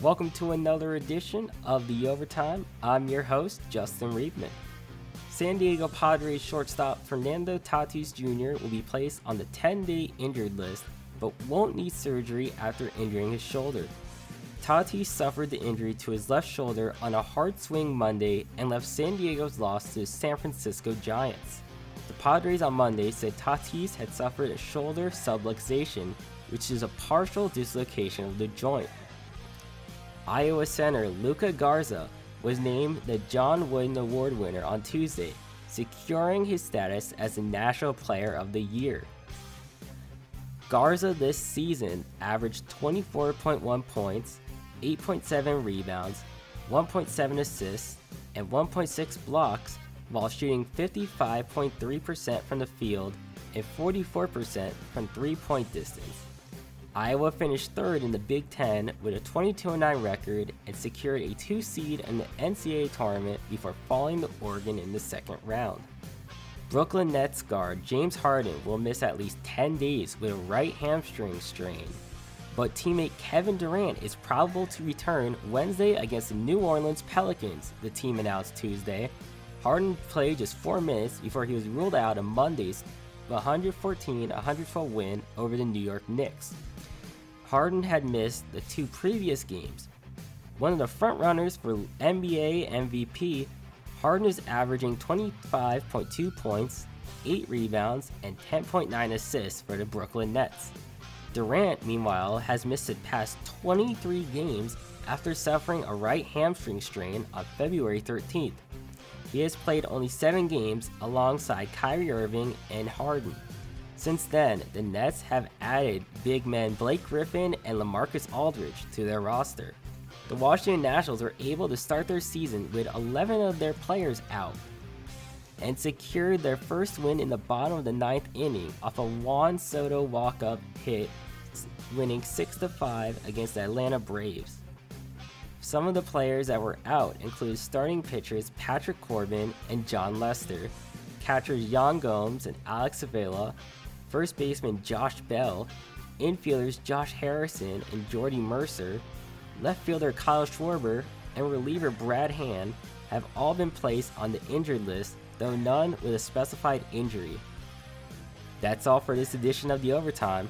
Welcome to another edition of The Overtime. I'm your host, Justin Riebman. San Diego Padres shortstop Fernando Tatis Jr. will be placed on the 10 day injured list but won't need surgery after injuring his shoulder. Tatis suffered the injury to his left shoulder on a hard swing Monday and left San Diego's loss to the San Francisco Giants. The Padres on Monday said Tatis had suffered a shoulder subluxation, which is a partial dislocation of the joint. Iowa center Luka Garza was named the John Wooden Award winner on Tuesday, securing his status as the National Player of the Year. Garza this season averaged 24.1 points, 8.7 rebounds, 1.7 assists, and 1.6 blocks while shooting 55.3% from the field and 44% from three point distance. Iowa finished third in the Big Ten with a 22 9 record and secured a 2 seed in the NCAA tournament before falling to Oregon in the second round. Brooklyn Nets guard James Harden will miss at least 10 days with a right hamstring strain, but teammate Kevin Durant is probable to return Wednesday against the New Orleans Pelicans, the team announced Tuesday. Harden played just 4 minutes before he was ruled out on Monday's 114 112 win over the New York Knicks. Harden had missed the two previous games. One of the frontrunners for NBA MVP, Harden is averaging 25.2 points, 8 rebounds, and 10.9 assists for the Brooklyn Nets. Durant, meanwhile, has missed the past 23 games after suffering a right hamstring strain on February 13th. He has played only 7 games alongside Kyrie Irving and Harden. Since then, the Nets have added big men Blake Griffin and LaMarcus Aldridge to their roster. The Washington Nationals were able to start their season with 11 of their players out and secured their first win in the bottom of the ninth inning off a Juan Soto walk-up hit, winning 6-5 against the Atlanta Braves. Some of the players that were out include starting pitchers Patrick Corbin and Jon Lester, catchers Yan Gomes and Alex Avila, first baseman Josh Bell, infielders Josh Harrison and Jordy Mercer, left fielder Kyle Schwarber, and reliever Brad Hand have all been placed on the injured list, though none with a specified injury. That's all for this edition of The Overtime.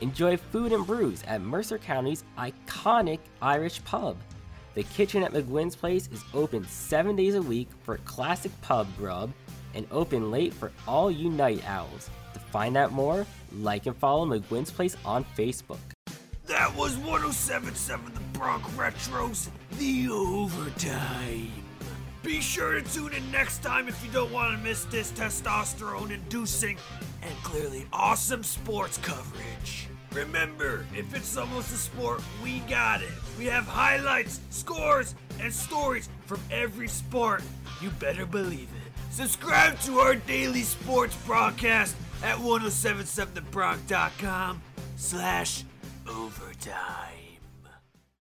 Enjoy food and brews at Mercer County's iconic Irish pub. The kitchen at McGuinn's Place is open seven days a week for classic pub grub and open late for all you night owls. To find out more, like and follow McGuinn's Place on Facebook. That was 1077 The Bronc Retros, the overtime. Be sure to tune in next time if you don't want to miss this testosterone inducing and clearly awesome sports coverage. Remember, if it's almost a sport, we got it. We have highlights, scores, and stories from every sport. You better believe it. Subscribe to our daily sports broadcast at 1077thebronc.com slash overtime.